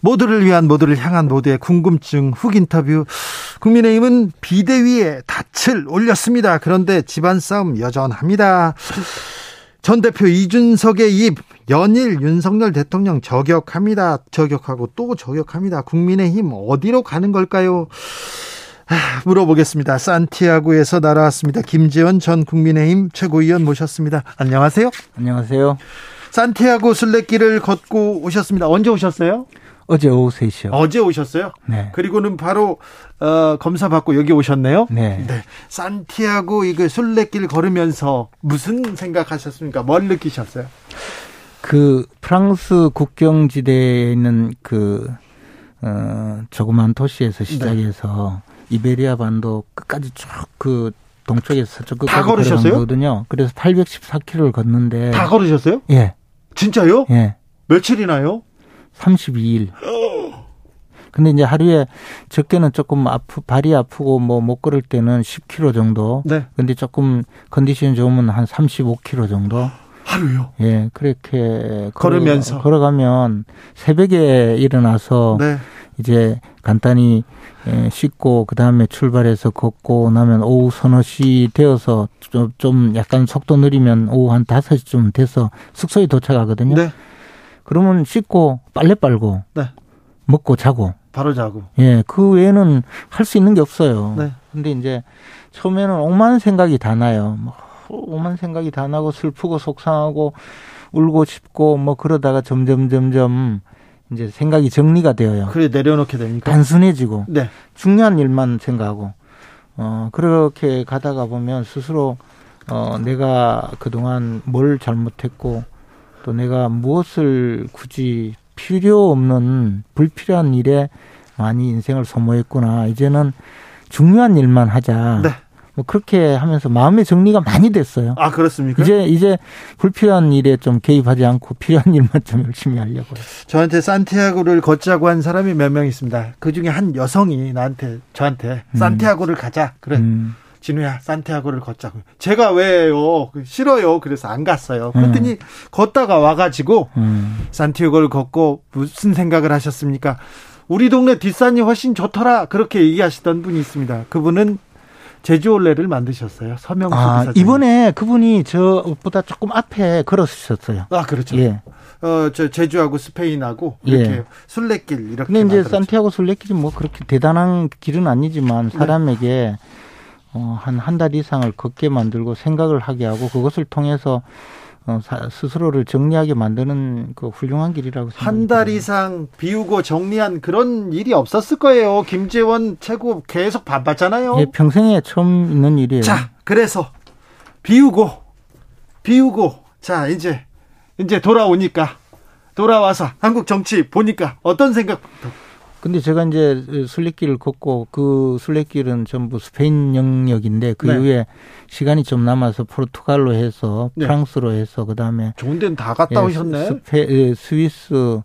모두를 위한 모두를 향한 모두의 궁금증 훅 인터뷰 국민의힘은 비대위에 닻을 올렸습니다. 그런데 집안 싸움 여전합니다. 전 대표 이준석의 입 연일 윤석열 대통령 저격합니다. 저격하고 또 저격합니다. 국민의힘 어디로 가는 걸까요? 아, 물어보겠습니다. 산티아고에서 날아왔습니다. 김재원 전 국민의힘 최고위원 모셨습니다. 안녕하세요. 안녕하세요. 산티아고 순례길을 걷고 오셨습니다. 언제 오셨어요? 어제 오후 3시요. 어제 오셨어요? 네. 그리고는 바로 어, 검사 받고 여기 오셨네요. 네. 네. 산티아고 이거 순례길 걸으면서 무슨 생각하셨습니까? 뭘 느끼셨어요? 그 프랑스 국경지대에 있는 그 어, 조그만 도시에서 시작해서 네. 이베리아 반도 끝까지 쭉 그 동쪽에서 서쪽 끝까지 걸으셨어요? 거든요. 그래서 814km를 걷는데 다 걸으셨어요? 예. 진짜요? 예. 며칠이나요? 32일. 근데 이제 하루에 적게는 조금 아프 발이 아프고 뭐 못 걸을 때는 10km 정도. 네. 근데 조금 컨디션 좋으면 한 35km 정도. 하루요? 예, 그렇게 걸으면서 걸어, 가면 새벽에 일어나서 네. 이제 간단히 예, 씻고 그 다음에 출발해서 걷고 나면 오후 서너 시 되어서 좀, 좀 약간 속도 느리면 오후 한 다섯 시쯤 돼서 숙소에 도착하거든요. 네. 그러면 씻고 빨래 빨고 네. 먹고 자고 바로 자고. 예, 그 외에는 할 수 있는 게 없어요. 네. 근데 이제 처음에는 오만 생각이 다 나요. 뭐 오만 생각이 다 나고 슬프고 속상하고 울고 싶고 뭐 그러다가 점점 점점 이제 생각이 정리가 되어요. 그래 내려놓게 됩니까? 단순해지고 네. 중요한 일만 생각하고 어 그렇게 가다가 보면 스스로 어 내가 그동안 뭘 잘못했고 또 내가 무엇을 굳이 필요 없는 불필요한 일에 많이 인생을 소모했구나. 이제는 중요한 일만 하자. 네. 뭐 그렇게 하면서 마음의 정리가 많이 됐어요. 아 그렇습니까? 이제 이제 불필요한 일에 좀 개입하지 않고 필요한 일만 좀 열심히 하려고요. 저한테 산티아고를 걷자고 한 사람이 몇 명 있습니다. 그 중에 한 여성이 나한테 저한테 산티아고를 가자. 그래. 음. 진우야 산티아고를 걷자고. 제가 왜요? 싫어요. 그래서 안 갔어요. 그랬더니 걷다가 와가지고 음. 산티아고를 걷고 무슨 생각을 하셨습니까? 우리 동네 뒷산이 훨씬 좋더라. 그렇게 얘기하시던 분이 있습니다. 그분은 제주올레를 만드셨어요. 서명수 아, 기사님. 이번에 그분이 저보다 조금 앞에 걸었었어요. 아 그렇죠. 예. 어, 저 제주하고 스페인하고 이렇게 예. 순례길 이렇게. 근데 이제 만들었죠. 산티아고 순례길이 뭐 그렇게 대단한 길은 아니지만 사람에게 어, 한 한 달 이상을 걷게 만들고 생각을 하게 하고 그것을 통해서 어, 사, 스스로를 정리하게 만드는 그 훌륭한 길이라고 생각합니다. 한 달 이상 비우고 정리한 그런 일이 없었을 거예요. 김재원 최고 계속 바빴잖아요. 예, 평생에 처음 있는 일이에요. 자, 그래서 비우고 비우고 자 이제 이제 돌아오니까 돌아와서 한국 정치 보니까 어떤 생각? 근데 제가 이제 순례길을 걷고 그 순례길은 전부 스페인 영역인데 그 네. 이후에 시간이 좀 남아서 포르투갈로 해서 네. 프랑스로 해서 그다음에 좋은 데는 다 갔다 예, 오셨네. 스페, 예, 스위스,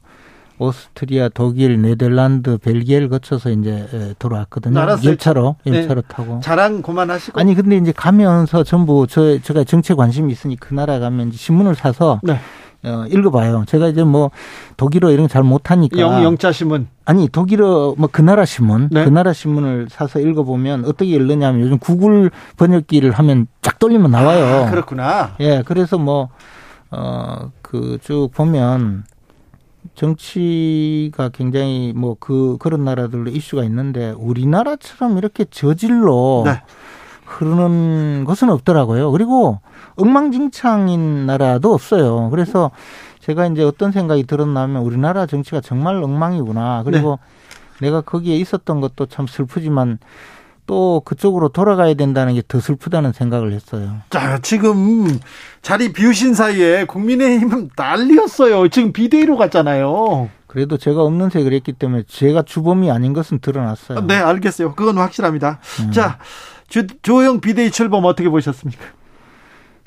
오스트리아, 독일, 네덜란드, 벨기에를 거쳐서 이제 예, 돌아왔거든요. 알았어요. 열차로 네. 열차로 타고. 자랑 그만하시고. 아니 근데 이제 가면서 전부 저 제가 정치에 관심이 있으니 그 나라 가면 이제 신문을 사서 네. 어, 읽어봐요. 제가 이제 뭐 독일어 이런 거 잘 못하니까 영 영자 신문. 아니 독일어 뭐 그 나라 신문 네. 그 나라 신문을 사서 읽어보면 어떻게 읽느냐면 요즘 구글 번역기를 하면 쫙 돌리면 나와요. 아, 그렇구나. 예, 그래서 뭐, 어, 그 쭉 보면 정치가 굉장히 뭐 그, 그런 나라들로 이슈가 있는데 우리나라처럼 이렇게 저질로 네. 흐르는 것은 없더라고요. 그리고 엉망진창인 나라도 없어요. 그래서 제가 이제 어떤 생각이 들었냐면 우리나라 정치가 정말 엉망이구나. 그리고 내가 거기에 있었던 것도 참 슬프지만 또 그쪽으로 돌아가야 된다는 게 더 슬프다는 생각을 했어요. 자, 지금 자리 비우신 사이에 국민의힘은 난리였어요. 지금 비대위로 갔잖아요. 그래도 제가 없는 색을 했기 때문에 제가 주범이 아닌 것은 드러났어요. 네, 알겠어요. 그건 확실합니다. 음. 자, 조, 조영 비대위 출범 어떻게 보셨습니까?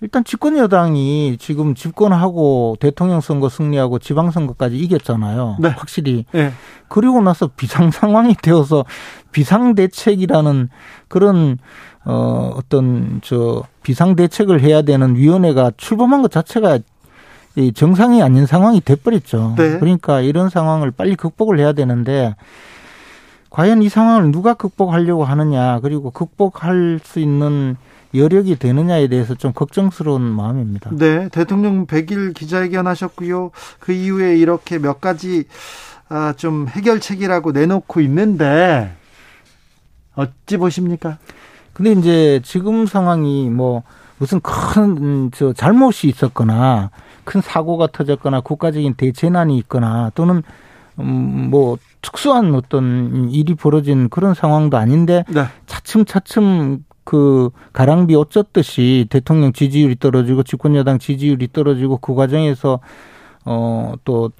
일단 집권 여당이 지금 집권하고 대통령 선거 승리하고 지방 선거까지 이겼잖아요. 네. 확실히. 네. 그리고 나서 비상 상황이 되어서 비상 대책이라는 그런 어 어떤 저 비상 대책을 해야 되는 위원회가 출범한 것 자체가 이 정상이 아닌 상황이 돼버렸죠. 네. 그러니까 이런 상황을 빨리 극복을 해야 되는데 과연 이 상황을 누가 극복하려고 하느냐 그리고 극복할 수 있는 여력이 되느냐에 대해서 좀 걱정스러운 마음입니다. 네, 대통령 100일 기자회견 하셨고요. 그 이후에 이렇게 몇 가지 아, 좀 해결책이라고 내놓고 있는데 어찌 보십니까? 근데 이제 지금 상황이 뭐 무슨 큰 저 잘못이 있었거나 큰 사고가 터졌거나 국가적인 대재난이 있거나 또는 음 뭐 특수한 어떤 일이 벌어진 그런 상황도 아닌데 네. 차츰차츰 그 가랑비 옷 젖듯이 대통령 지지율이 떨어지고 집권 여당 지지율이 떨어지고 그 과정에서 어또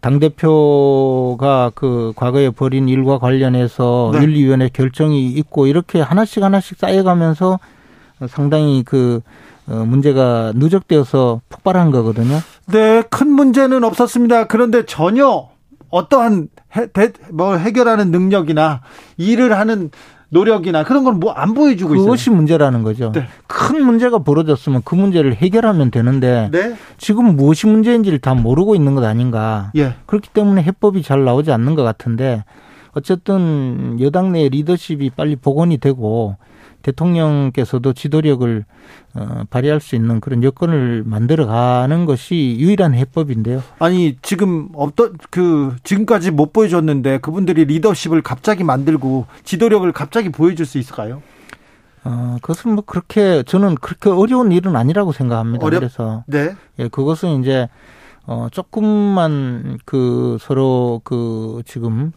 당 대표가 그 과거에 벌인 일과 관련해서 네. 윤리위원회 결정이 있고 이렇게 하나씩 하나씩 쌓여가면서 상당히 그 어, 문제가 누적되어서 폭발한 거거든요. 네, 큰 문제는 없었습니다. 그런데 전혀 어떠한 해, 뭐 해결하는 능력이나 일을 하는 노력이나 그런 건뭐안 보여주고 그것이 있어요. 그것이 문제라는 거죠. 네. 큰 문제가 벌어졌으면 그 문제를 해결하면 되는데 네. 지금 무엇이 문제인지를 다 모르고 있는 것 아닌가. 예. 그렇기 때문에 해법이 잘 나오지 않는 것 같은데 어쨌든 여당 내 리더십이 빨리 복원이 되고 대통령께서도 지도력을 어, 발휘할 수 있는 그런 여건을 만들어가는 것이 유일한 해법인데요. 아니 지금 어떤 그 지금까지 못 보여줬는데 그분들이 리더십을 갑자기 만들고 지도력을 갑자기 보여줄 수 있을까요? 어, 그것은 뭐 그렇게 저는 그렇게 어려운 일은 아니라고 생각합니다. 어렵... 그래서 네. 예, 그것은 이제 어 조금만 그 서로 그 지금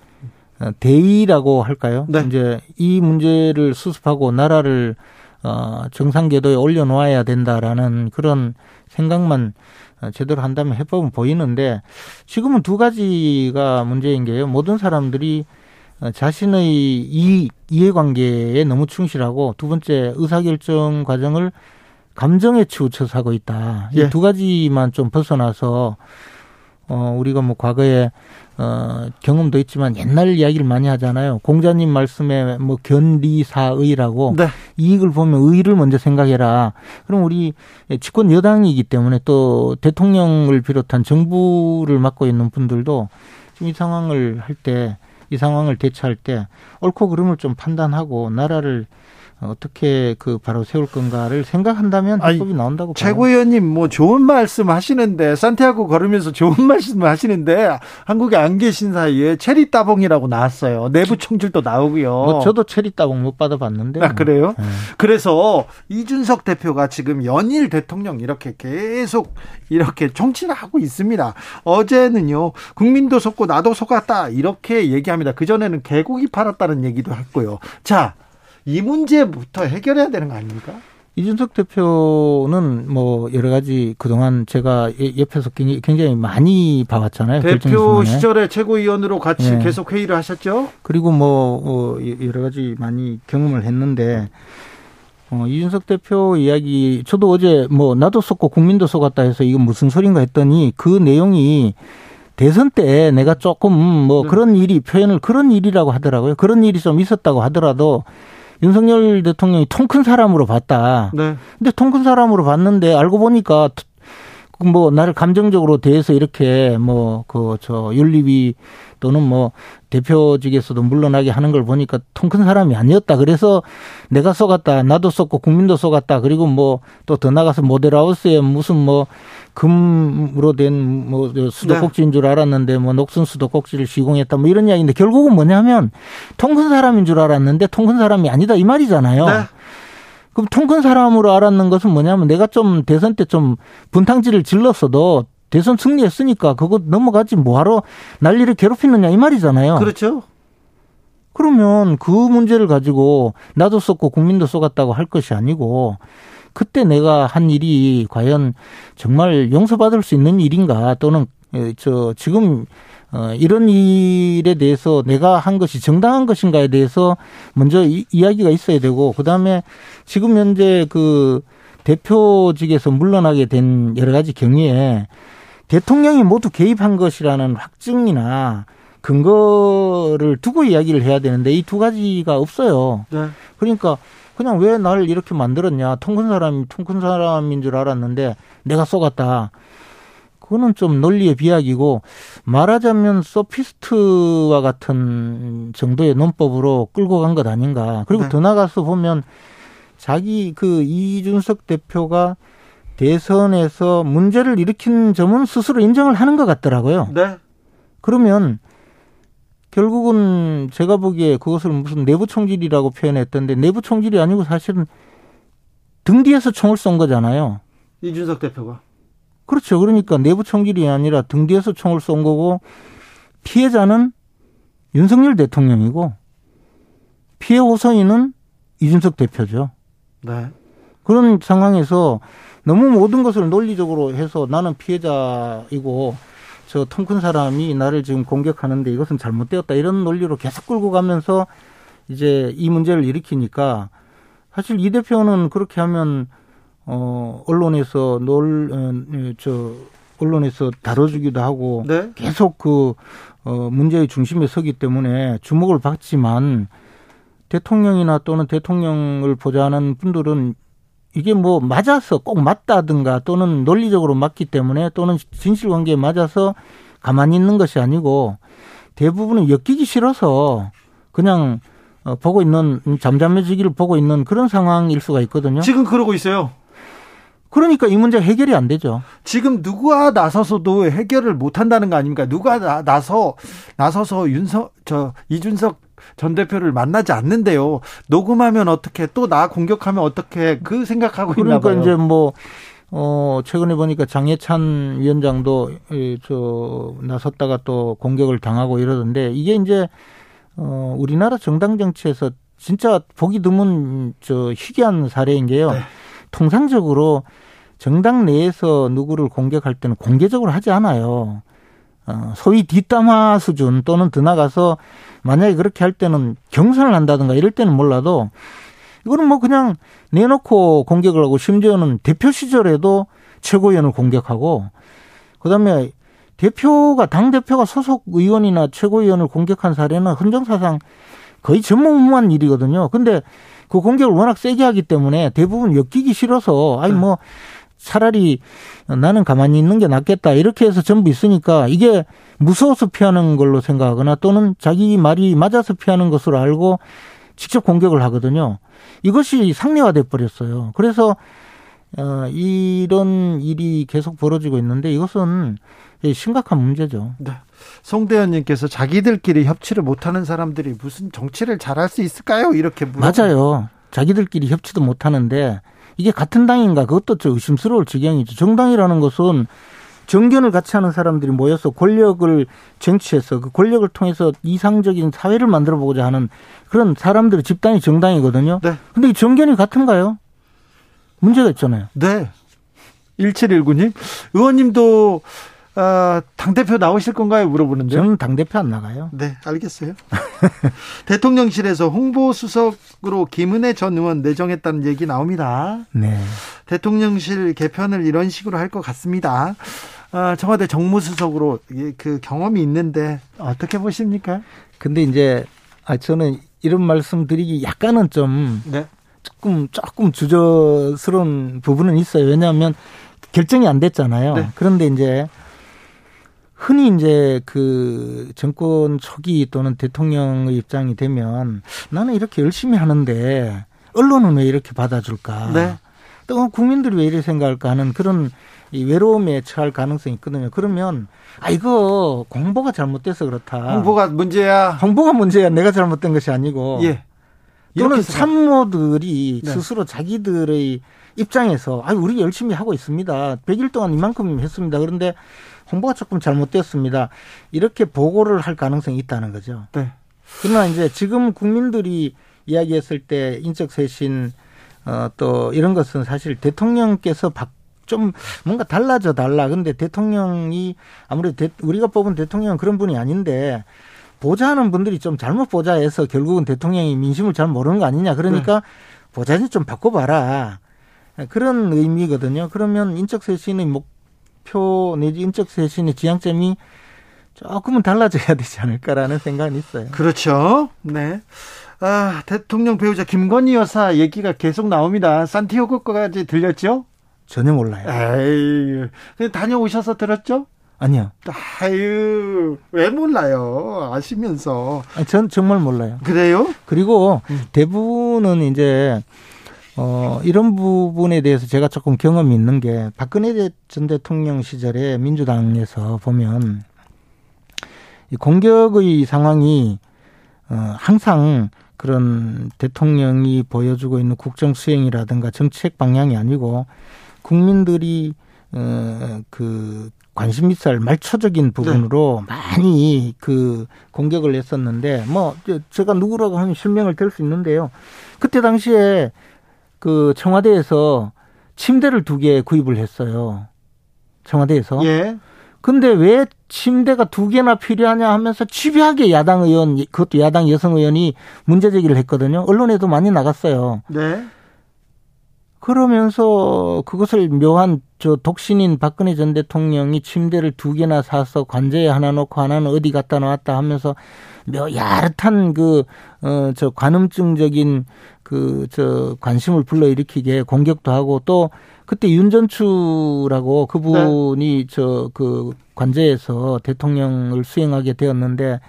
대의라고 할까요? 네. 이제 이 문제를 수습하고 나라를 어 정상 궤도에 올려놓아야 된다라는 그런 생각만 제대로 한다면 해법은 보이는데 지금은 두 가지가 문제인 게요. 모든 사람들이 자신의 이 이해관계에 너무 충실하고 두 번째 의사결정 과정을 감정에 치우쳐서 하고 있다. 예. 이두 가지만 좀 벗어나서 어 우리가 뭐 과거에 어, 경험도 있지만 옛날 이야기를 많이 하잖아요. 공자님 말씀에 뭐 견리사의라고 네. 이익을 보면 의를 먼저 생각해라. 그럼 우리 집권 여당이기 때문에 또 대통령을 비롯한 정부를 맡고 있는 분들도 지금 이 상황을 할 때 이 상황을 대처할 때 옳고 그름을 좀 판단하고 나라를 어떻게 그 바로 세울 건가를 생각한다면 해법이 나온다고. 최고위원님 뭐 좋은 말씀 하시는데 산티아고 걸으면서 좋은 말씀 하시는데 한국에 안 계신 사이에 체리 따봉이라고 나왔어요. 내부 총질도 나오고요. 뭐 저도 체리 따봉 못 받아봤는데. 아 그래요? 네. 그래서 이준석 대표가 지금 연일 대통령 이렇게 계속 이렇게 총치를 하고 있습니다. 어제는요 국민도 속고 나도 속았다 이렇게 얘기합니다. 그 전에는 개고기 팔았다는 얘기도 했고요. 자. 이 문제부터 해결해야 되는 거 아닙니까? 이준석 대표는 뭐 여러 가지 그동안 제가 옆에서 굉장히 많이 봐왔잖아요. 대표 시절에 최고위원으로 같이 네. 계속 회의를 하셨죠? 그리고 뭐 어, 여러 가지 많이 경험을 했는데 어, 이준석 대표 이야기 저도 어제 뭐 나도 속고 국민도 속았다 해서 이거 무슨 소린가 했더니 그 내용이 대선 때 내가 조금 뭐 네. 그런 일이 표현을 그런 일이라고 하더라고요. 그런 일이 좀 있었다고 하더라도 윤석열 대통령이 통 큰 사람으로 봤다. 네. 근데 통 큰 사람으로 봤는데 알고 보니까 뭐 나를 감정적으로 대해서 이렇게 뭐 그 저 윤리위 또는 뭐 대표직에서도 물러나게 하는 걸 보니까 통 큰 사람이 아니었다. 그래서 내가 속았다. 나도 속고 국민도 속았다. 그리고 뭐 또 더 나가서 모델하우스에 무슨 뭐 금으로 된 뭐 수도꼭지인 줄 알았는데 뭐 녹슨 수도꼭지를 시공했다. 뭐 이런 이야기인데 결국은 뭐냐면 통 큰 사람인 줄 알았는데 통 큰 사람이 아니다 이 말이잖아요. 네. 그럼 통큰 사람으로 알았는 것은 뭐냐면 내가 좀 대선 때 좀 분탕질을 질렀어도 대선 승리했으니까 그거 넘어가지 뭐하러 난리를 괴롭히느냐 이 말이잖아요. 그렇죠. 그러면 그 문제를 가지고 나도 썼고 국민도 쏘갔다고 할 것이 아니고 그때 내가 한 일이 과연 정말 용서받을 수 있는 일인가 또는 예, 저 지금 어 이런 일에 대해서 내가 한 것이 정당한 것인가에 대해서 먼저 이, 이야기가 있어야 되고 그다음에 지금 현재 그 대표직에서 물러나게 된 여러 가지 경위에 대통령이 모두 개입한 것이라는 확증이나 근거를 두고 이야기를 해야 되는데 이 두 가지가 없어요. 네. 그러니까 그냥 왜 나를 이렇게 만들었냐. 통큰 사람이 통큰 사람인 줄 알았는데 내가 쏘갔다. 그거는 좀 논리의 비약이고 말하자면 소피스트와 같은 정도의 논법으로 끌고 간 것 아닌가. 그리고 네. 더 나가서 보면 자기 그 이준석 대표가 대선에서 문제를 일으킨 점은 스스로 인정을 하는 것 같더라고요. 네. 그러면 결국은 제가 보기에 그것을 무슨 내부 총질이라고 표현했던데 내부 총질이 아니고 사실은 등 뒤에서 총을 쏜 거잖아요. 이준석 대표가. 그렇죠. 그러니까 내부 총질이 아니라 등 뒤에서 총을 쏜 거고 피해자는 윤석열 대통령이고 피해 호선인은 이준석 대표죠. 네. 그런 상황에서 너무 모든 것을 논리적으로 해서 나는 피해자이고 저 통 큰 사람이 나를 지금 공격하는데 이것은 잘못되었다 이런 논리로 계속 끌고 가면서 이제 이 문제를 일으키니까 사실 이 대표는 그렇게 하면 어 언론에서 놀저 어, 언론에서 다뤄주기도 하고 네? 계속 그 어, 문제의 중심에 서기 때문에 주목을 받지만 대통령이나 또는 대통령을 보좌하는 분들은 이게 뭐 맞아서 꼭 맞다든가 또는 논리적으로 맞기 때문에 또는 진실관계에 맞아서 가만히 있는 것이 아니고 대부분은 엮이기 싫어서 그냥 어, 보고 있는 잠잠해지기를 보고 있는 그런 상황일 수가 있거든요. 지금 그러고 있어요. 그러니까 이 문제 해결이 안 되죠. 지금 누가 나서서도 해결을 못 한다는 거 아닙니까? 누가 나, 나서 나서서 윤석 저 이준석 전 대표를 만나지 않는데요. 녹음하면 어떻게 또 나 공격하면 어떻게 그 생각하고 그러니까 봐요. 이제 뭐 어, 최근에 보니까 장예찬 위원장도 저 나섰다가 또 공격을 당하고 이러던데 이게 이제 어, 우리나라 정당 정치에서 진짜 보기 드문 저 희귀한 사례인 게요. 네. 통상적으로 정당 내에서 누구를 공격할 때는 공개적으로 하지 않아요. 어, 소위 뒷담화 수준 또는 더 나가서 만약에 그렇게 할 때는 경선을 한다든가 이럴 때는 몰라도 이거는 뭐 그냥 내놓고 공격을 하고 심지어는 대표 시절에도 최고위원을 공격하고 그다음에 대표가 당 대표가 소속 의원이나 최고위원을 공격한 사례는 헌정사상 거의 전무후무한 일이거든요. 근데 그 공격을 워낙 세게 하기 때문에 대부분 엮이기 싫어서 아니 뭐 차라리 나는 가만히 있는 게 낫겠다 이렇게 해서 전부 있으니까 이게 무서워서 피하는 걸로 생각하거나 또는 자기 말이 맞아서 피하는 것으로 알고 직접 공격을 하거든요. 이것이 상례화돼 버렸어요. 그래서 어 이런 일이 계속 벌어지고 있는데 이것은 심각한 문제죠. 네. 송대현님께서 자기들끼리 협치를 못하는 사람들이 무슨 정치를 잘할 수 있을까요? 이렇게 물어 맞아요. 자기들끼리 협치도 못하는데 이게 같은 당인가 그것도 좀 의심스러울 지경이죠. 정당이라는 것은 정견을 같이 하는 사람들이 모여서 권력을 쟁취해서 그 권력을 통해서 이상적인 사회를 만들어 보고자 하는 그런 사람들의 집단이 정당이거든요. 네. 근데 이 정견이 같은가요? 문제가 있잖아요. 네. 1719님, 의원님도 어, 당대표 나오실 건가요? 물어보는데. 저는 당대표 안 나가요. 네, 알겠어요. 대통령실에서 홍보수석으로 김은혜 전 의원 내정했다는 얘기 나옵니다. 네. 대통령실 개편을 이런 식으로 할 것 같습니다. 어, 청와대 정무수석으로 그 경험이 있는데 어떻게 보십니까? 근데 이제 아, 저는 이런 말씀 드리기 약간은 좀 네. 조금 조금 주저스러운 부분은 있어요. 왜냐하면 결정이 안 됐잖아요. 네. 그런데 이제 흔히 이제 그 정권 초기 또는 대통령의 입장이 되면 나는 이렇게 열심히 하는데 언론은 왜 이렇게 받아줄까? 네. 또 국민들이 왜 이렇게 생각할까 하는 그런 이 외로움에 처할 가능성이 있거든요. 그러면 아 이거 공보가 잘못돼서 그렇다. 홍보가 문제야. 홍보가 문제야. 내가 잘못된 것이 아니고. 예. 또는 참모들이 네. 스스로 자기들의 입장에서 아 우리 열심히 하고 있습니다. 100일 동안 이만큼 했습니다. 그런데 홍보가 조금 잘못되었습니다. 이렇게 보고를 할 가능성이 있다는 거죠. 네. 그러나 이제 지금 국민들이 이야기했을 때 인적 쇄신 어, 또 이런 것은 사실 대통령께서 바, 좀 뭔가 달라져 달라. 근데 대통령이 아무래도 대, 우리가 뽑은 대통령은 그런 분이 아닌데 보좌하는 분들이 좀 잘못 보좌해서 결국은 대통령이 민심을 잘 모르는 거 아니냐. 그러니까 네. 보좌진 좀 바꿔봐라. 그런 의미거든요. 그러면 인적 쇄신의 목 표 내지 인적 쇄신의 지향점이 조금은 달라져야 되지 않을까라는 생각은 있어요. 그렇죠. 네. 아, 대통령 배우자 김건희 여사 얘기가 계속 나옵니다. 산티아고까지 들렸죠? 전혀 몰라요. 에이, 다녀오셔서 들었죠? 아니요. 아유, 왜 몰라요? 아시면서. 아니, 전 정말 몰라요. 그래요? 그리고 음. 대부분은 이제, 어, 이런 부분에 대해서 제가 조금 경험이 있는 게 박근혜 전 대통령 시절에 민주당에서 보면 이 공격의 상황이 어, 항상 그런 대통령이 보여주고 있는 국정 수행이라든가 정책 방향이 아니고 국민들이 어, 그 관심 있을 말초적인 부분으로 네. 많이 그 공격을 했었는데 뭐 제가 누구라고 하면 실명을 댈수 있는데요. 그때 당시에 그 청와대에서 침대를 두 개 구입을 했어요. 청와대에서. 예. 근데 왜 침대가 두 개나 필요하냐 하면서 집요하게 야당 의원, 그것도 야당 여성 의원이 문제 제기를 했거든요. 언론에도 많이 나갔어요. 네. 그러면서 그것을 묘한 저 독신인 박근혜 전 대통령이 침대를 두 개나 사서 관제에 하나 놓고 하나는 어디 갖다 놨다 하면서 묘 야릇한 그, 어, 저 관음증적인 그, 저 관심을 불러일으키게 공격도 하고 또 그때 윤전추라고 그분이 네. 저 그 관제에서 대통령을 수행하게 되었는데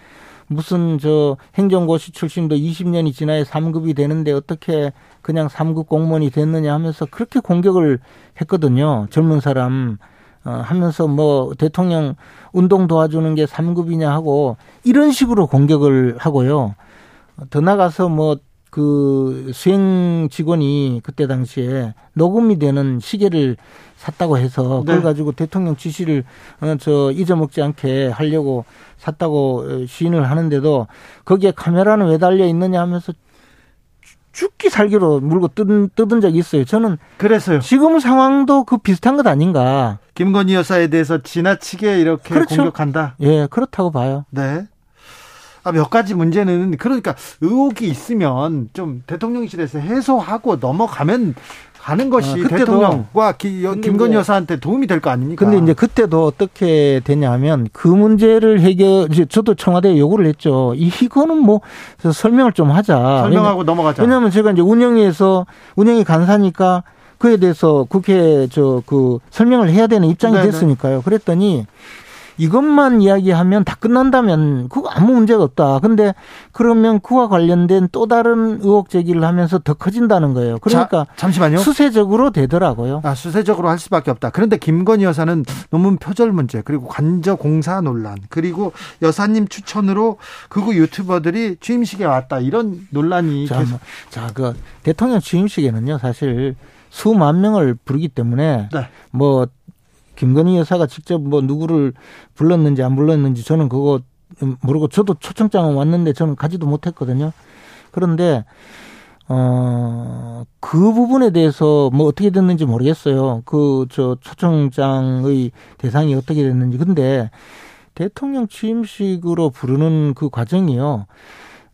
무슨 저 행정고시 출신도 20년이 지나야 3급이 되는데 어떻게 그냥 3급 공무원이 됐느냐 하면서 그렇게 공격을 했거든요. 젊은 사람 어, 하면서 뭐 대통령 운동 도와주는 게 3급이냐 하고 이런 식으로 공격을 하고요. 더 나가서 뭐 그 수행 직원이 그때 당시에 녹음이 되는 시계를 샀다고 해서 네. 그걸 가지고 대통령 지시를 어, 저 잊어먹지 않게 하려고 샀다고 어, 시인을 하는데도 거기에 카메라는 왜 달려 있느냐 하면서 죽기 살기로 물고 뜯은, 뜯은 적이 있어요. 저는 그래서요. 지금 상황도 그 비슷한 것 아닌가. 김건희 여사에 대해서 지나치게 이렇게 그렇죠. 공격한다. 예, 그렇다고 봐요. 네. 아, 몇 가지 문제는 그러니까 의혹이 있으면 좀 대통령실에서 해소하고 넘어가면 가는 것이 아, 대통령과 기, 김건희 여사한테 도움이 될 거 아닙니까? 근데 이제 그때도 어떻게 되냐면 그 문제를 해결, 저도 청와대에 요구를 했죠. 이거는 뭐 설명을 좀 하자. 설명하고 왜냐, 넘어가자. 왜냐하면 제가 이제 운영위에서 운영이 간사니까 그에 대해서 국회 저 그 설명을 해야 되는 입장이 네네. 됐으니까요. 그랬더니 이것만 이야기하면 다 끝난다면 그거 아무 문제가 없다. 근데 그러면 그와 관련된 또 다른 의혹 제기를 하면서 더 커진다는 거예요. 그러니까 자, 잠시만요. 수세적으로 되더라고요. 아, 수세적으로 할 수밖에 없다. 그런데 김건희 여사는 논문 표절 문제 그리고 관저 공사 논란 그리고 여사님 추천으로 그거 유튜버들이 취임식에 왔다 이런 논란이 자, 계속 자, 그 대통령 취임식에는요. 사실 수만 명을 부르기 때문에 네. 뭐 김건희 여사가 직접 뭐 누구를 불렀는지 안 불렀는지 저는 그거 모르고 저도 초청장은 왔는데 저는 가지도 못했거든요. 그런데 어, 그 부분에 대해서 뭐 어떻게 됐는지 모르겠어요. 그, 저, 초청장의 대상이 어떻게 됐는지. 근데 대통령 취임식으로 부르는 그 과정이요.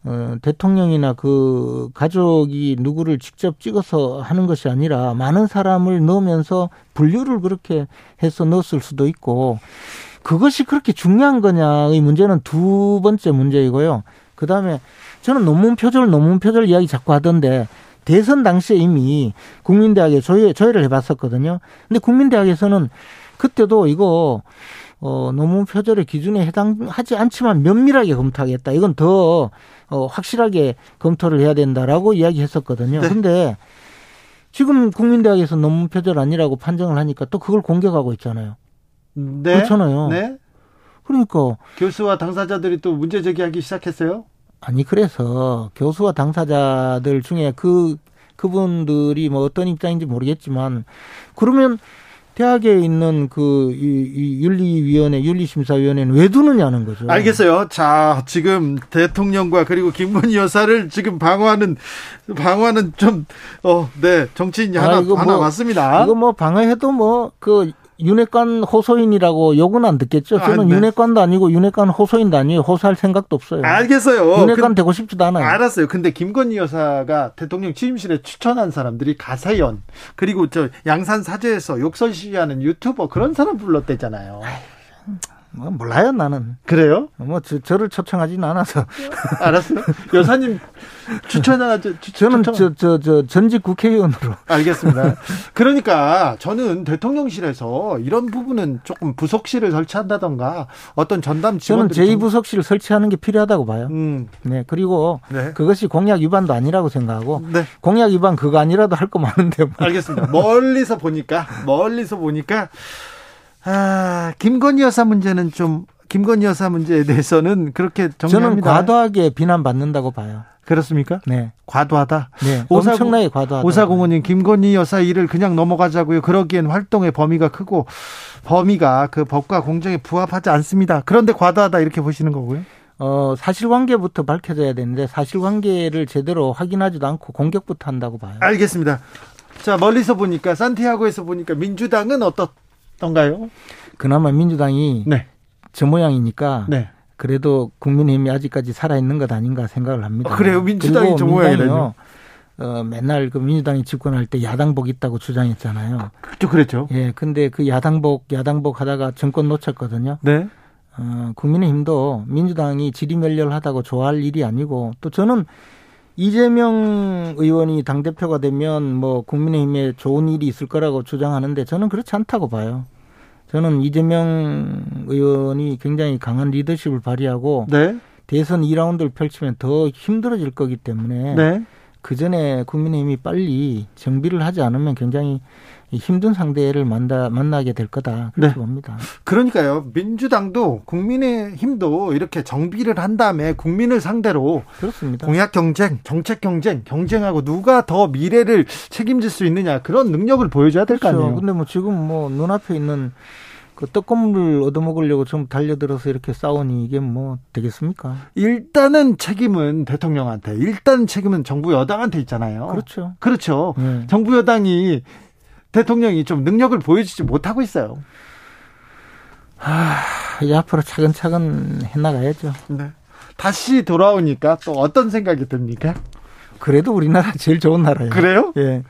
어, 대통령이나 그 가족이 누구를 직접 찍어서 하는 것이 아니라 많은 사람을 넣으면서 분류를 그렇게 해서 넣었을 수도 있고 그것이 그렇게 중요한 거냐의 문제는 두 번째 문제이고요. 그 다음에 저는 논문 표절, 논문 표절 이야기 자꾸 하던데 대선 당시에 이미 국민대학에 조회, 조회를 해봤었거든요. 근데 국민대학에서는 그때도 이거 어, 논문 표절의 기준에 해당하지 않지만 면밀하게 검토하겠다. 이건 더 어, 확실하게 검토를 해야 된다라고 이야기했었거든요. 네. 근데 지금 국민대학에서 논문 표절 아니라고 판정을 하니까 또 그걸 공격하고 있잖아요. 네. 그렇잖아요. 네. 그러니까 교수와 당사자들이 또 문제 제기하기 시작했어요. 아니 그래서 교수와 당사자들 중에 그 그분들이 뭐 어떤 입장인지 모르겠지만 그러면 대학에 있는 그, 이, 이 윤리위원회, 윤리심사위원회는 왜 두느냐는 거죠. 알겠어요. 자, 지금 대통령과 그리고 김건희 여사를 지금 방어하는, 방어하는 좀, 어, 네, 정치인이 하나, 아, 하나 뭐, 맞습니다. 이거 뭐 방어해도 뭐, 그, 윤핵관 호소인이라고 욕은 안 듣겠죠. 저는 아, 네. 윤핵관도 아니고 윤핵관 호소인도 아니에요. 호소할 생각도 없어요. 알겠어요. 윤핵관 그- 되고 싶지도 않아요. 알았어요. 근데 김건희 여사가 대통령 취임실에 추천한 사람들이 가세연 그리고 저 양산 사제에서 욕설 시위하는 유튜버 그런 사람 불렀대잖아요. 뭐 몰라요 나는. 그래요? 뭐 저, 저를 초청하지는 않아서. 알았어요. 여사님 추천하죠. 저는 저 저 저 전직 국회의원으로. 알겠습니다. 그러니까 저는 대통령실에서 이런 부분은 조금 부속실을 설치한다던가 어떤 전담 저는 직원들이 좀- 제2 부속실을 설치하는 게 필요하다고 봐요. 음, 네 그리고 네. 그것이 공약 위반도 아니라고 생각하고 네. 공약 위반 그거 아니라도 할 거 많은데 뭐. 알겠습니다. 멀리서 보니까 멀리서 보니까 아 김건희 여사 문제는 좀 김건희 여사 문제에 대해서는 그렇게 저는 정리합니다. 과도하게 비난받는다고 봐요. 그렇습니까? 네, 과도하다. 네, 오사공- 엄청나게 과도하다. 오사공원님 김건희 여사 일을 그냥 넘어가자고요. 그러기엔 활동의 범위가 크고 범위가 그 법과 공정에 부합하지 않습니다. 그런데 과도하다 이렇게 보시는 거고요. 어, 사실관계부터 밝혀져야 되는데 사실관계를 제대로 확인하지도 않고 공격부터 한다고 봐요. 알겠습니다. 자 멀리서 보니까 산티아고에서 보니까 민주당은 어떻 던가요? 그나마 민주당이 네, 저 모양이니까 네. 그래도 국민의힘이 아직까지 살아있는 것 아닌가 생각을 합니다. 어, 그래요? 민주당이 저? 민주당이요, 어, 맨날 그 민주당이 집권할 때 야당복 있다고 주장했잖아요. 그렇죠, 그랬죠. 예, 근데 그 야당복, 야당복 하다가 정권 놓쳤거든요. 네, 어, 국민의힘도 민주당이 지리멸렬하다고 좋아할 일이 아니고 또 저는 이재명 의원이 당 대표가 되면 뭐 국민의힘에 좋은 일이 있을 거라고 주장하는데 저는 그렇지 않다고 봐요. 저는 이재명 의원이 굉장히 강한 리더십을 발휘하고 네, 대선 2라운드를 펼치면 더 힘들어질 거기 때문에 네. 그 전에 국민의힘이 빨리 정비를 하지 않으면 굉장히 힘든 상대를 만나, 만나게 될 거다 그렇게 네. 봅니다. 그러니까요. 민주당도 국민의힘도 이렇게 정비를 한 다음에 국민을 상대로 그렇습니다. 공약 경쟁, 정책 경쟁, 경쟁하고 누가 더 미래를 책임질 수 있느냐 그런 능력을 보여줘야 될거 그렇죠. 아니에요. 근데 뭐 지금 뭐 눈앞에 있는 그 떡고물 얻어먹으려고 좀 달려들어서 이렇게 싸우니 이게 뭐 되겠습니까? 일단은 책임은 대통령한테, 일단 책임은 정부 여당한테 있잖아요. 그렇죠. 그렇죠. 네. 정부 여당이 대통령이 좀 능력을 보여주지 못하고 있어요. 이제 앞으로 차근차근 해나가야죠. 네. 다시 돌아오니까 또 어떤 생각이 듭니까? 그래도 우리나라 제일 좋은 나라예요. 그래요? 예.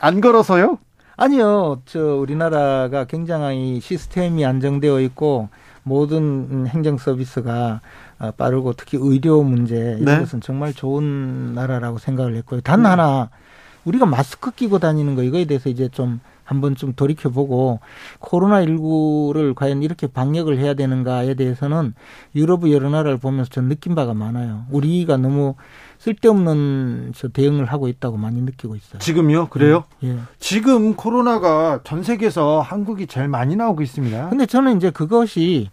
안 걸어서요? 아니요. 저 우리나라가 굉장히 시스템이 안정되어 있고 모든 음, 행정 서비스가 어, 빠르고 특히 의료 문제 이런 네. 것은 정말 좋은 나라라고 생각을 했고요. 단 하나 우리가 마스크 끼고 다니는 거 이거에 대해서 이제 좀 한번 좀 돌이켜 보고 코로나 19를 과연 이렇게 방역을 해야 되는가에 대해서는 유럽의 여러 나라를 보면서 전 느낀 바가 많아요. 우리가 너무 쓸데없는 저 대응을 하고 있다고 많이 느끼고 있어요. 지금요? 그래요? 예. 지금 코로나가 전 세계에서 한국이 제일 많이 나오고 있습니다. 근데 저는 이제 그것이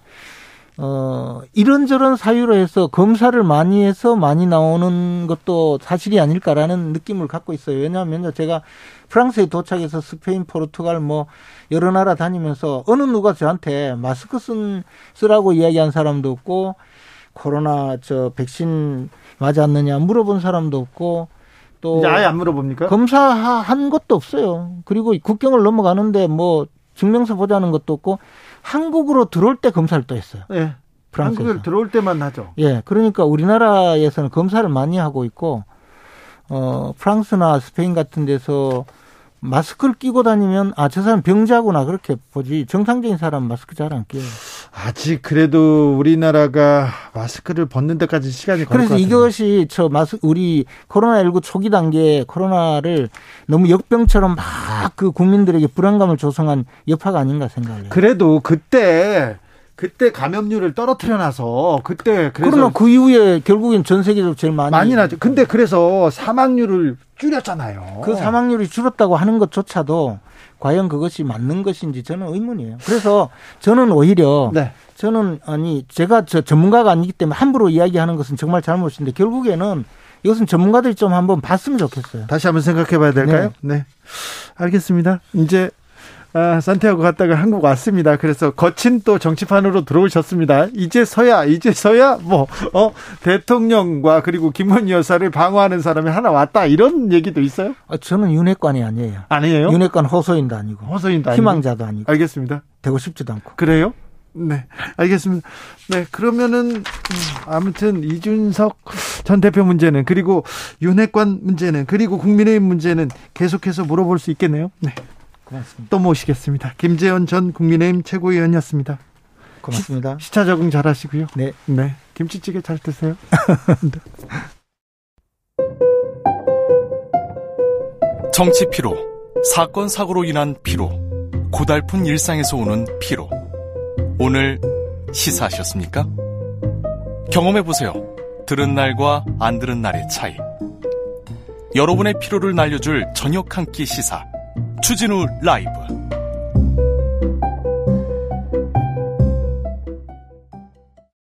어 이런저런 사유로 해서 검사를 많이 해서 많이 나오는 것도 사실이 아닐까라는 느낌을 갖고 있어요. 왜냐하면 제가 프랑스에 도착해서 스페인, 포르투갈 뭐 여러 나라 다니면서 어느 누가 저한테 마스크 쓴 쓰라고 이야기한 사람도 없고 코로나 저 백신 맞았느냐 물어본 사람도 없고 또 이제 아예 안 물어봅니까? 검사한 것도 없어요. 그리고 국경을 넘어가는데 뭐 증명서 보자는 것도 없고 한국으로 들어올 때 검사를 또 했어요. 예. 프랑스에서. 한국을 들어올 때만 하죠. 예, 그러니까 우리나라에서는 검사를 많이 하고 있고 어 프랑스나 스페인 같은 데서 마스크를 끼고 다니면 아 저 사람 병자구나 그렇게 보지 정상적인 사람 마스크 잘 안 끼요. 아직 그래도 우리나라가 마스크를 벗는 데까지 시간이 걸릴 그래서. 이것이 저 마스 우리 코로나19 초기 단계에 코로나를 너무 역병처럼 막 그 국민들에게 불안감을 조성한 여파가 아닌가 생각을 해요. 그래도 그때 그때 감염률을 떨어뜨려 놔서 그때 그래서 그러나 그 이후에 결국엔 전 세계적으로 제일 많이 많이 나죠. 근데 그래서 사망률을 줄였잖아요. 그 사망률이 줄었다고 하는 것조차도 과연 그것이 맞는 것인지 저는 의문이에요. 그래서 저는 오히려 네. 저는 아니 제가 저 전문가가 아니기 때문에 함부로 이야기하는 것은 정말 잘못인데 결국에는 이것은 전문가들이 좀 한번 봤으면 좋겠어요. 다시 한번 생각해 봐야 될까요? 네. 알겠습니다. 이제 아, 산티아고 갔다가 한국 왔습니다. 그래서 거친 또 정치판으로 들어오셨습니다. 이제서야 이제서야 뭐 어, 대통령과 그리고 김건희 여사를 방어하는 사람이 하나 왔다 이런 얘기도 있어요? 아, 저는 윤핵관이 아니에요. 아니에요? 윤핵관 호소인도 아니고 호소인도 희망자도 아니고 알겠습니다. 되고 싶지도 않고. 그래요? 네, 알겠습니다. 네, 그러면은 음, 아무튼 이준석 전 대표 문제는 그리고 윤핵관 문제는 그리고 국민의힘 문제는 계속해서 물어볼 수 있겠네요. 네, 고맙습니다. 또 모시겠습니다. 김재원 전 국민의힘 최고위원이었습니다. 고맙습니다. 시, 차 적응 잘 하시고요. 네. 네, 김치찌개 잘 드세요. 정치 피로, 사건 사고로 인한 피로, 고달픈 일상에서 오는 피로. 오늘 시사하셨습니까? 경험해 보세요. 들은 날과 안 들은 날의 차이. 여러분의 피로를 날려줄 저녁 한 끼 시사. 추진우 라이브.